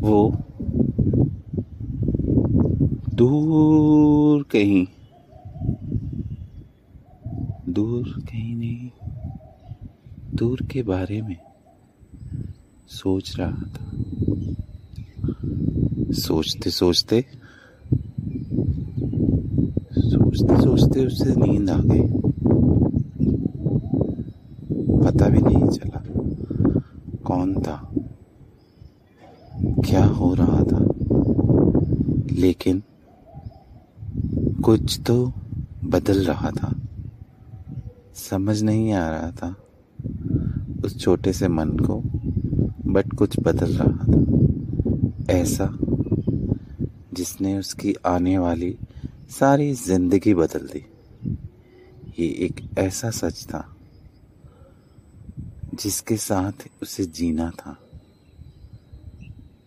वो दूर कहीं दूर कहीं नहीं, दूर के बारे में सोच रहा था। सोचते सोचते सोचते सोचते उसे नींद आ गई। पता भी नहीं चला कौन था। क्या हो रहा था? लेकिन कुछ तो बदल रहा था। समझ नहीं आ रहा था उस छोटे से मन को बट कुछ बदल रहा था। ऐसा जिसने उसकी आने वाली सारी ज़िंदगी बदल दी। ये एक ऐसा सच था जिसके साथ उसे जीना था।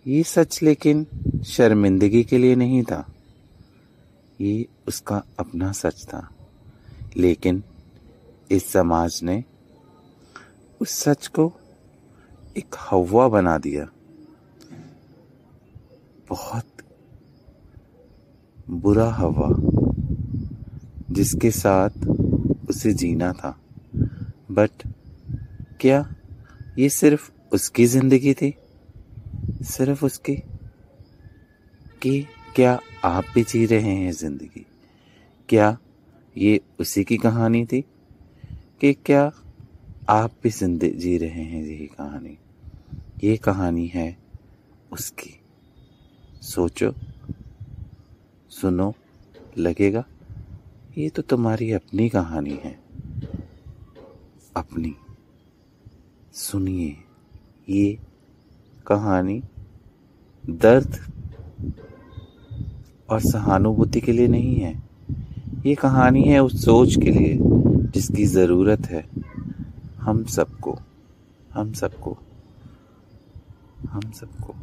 ये सच लेकिन शर्मिंदगी के लिए नहीं था। ये उसका अपना सच था। लेकिन इस समाज ने उस सच को एक हवा बना दिया। बहुत बुरा हवा, जिसके साथ उसे जीना था। बट क्या ये सिर्फ़ उसकी ज़िंदगी थी? सिर्फ़ उसकी कि क्या आप भी जी रहे हैं ज़िंदगी? क्या ये उसी की कहानी थी? कि क्या आप भी ज़िंदगी जी रहे हैं यही कहानी? ये कहानी है उसकी। सोचो, सुनो, लगेगा, ये तो तुम्हारी अपनी कहानी है। अपनी। सुनिए, ये कहानी दर्द और सहानुभूति के लिए नहीं है। ये कहानी है उस सोच के लिए जिसकी ज़रूरत है। हम सबको हम सबको हम सबको।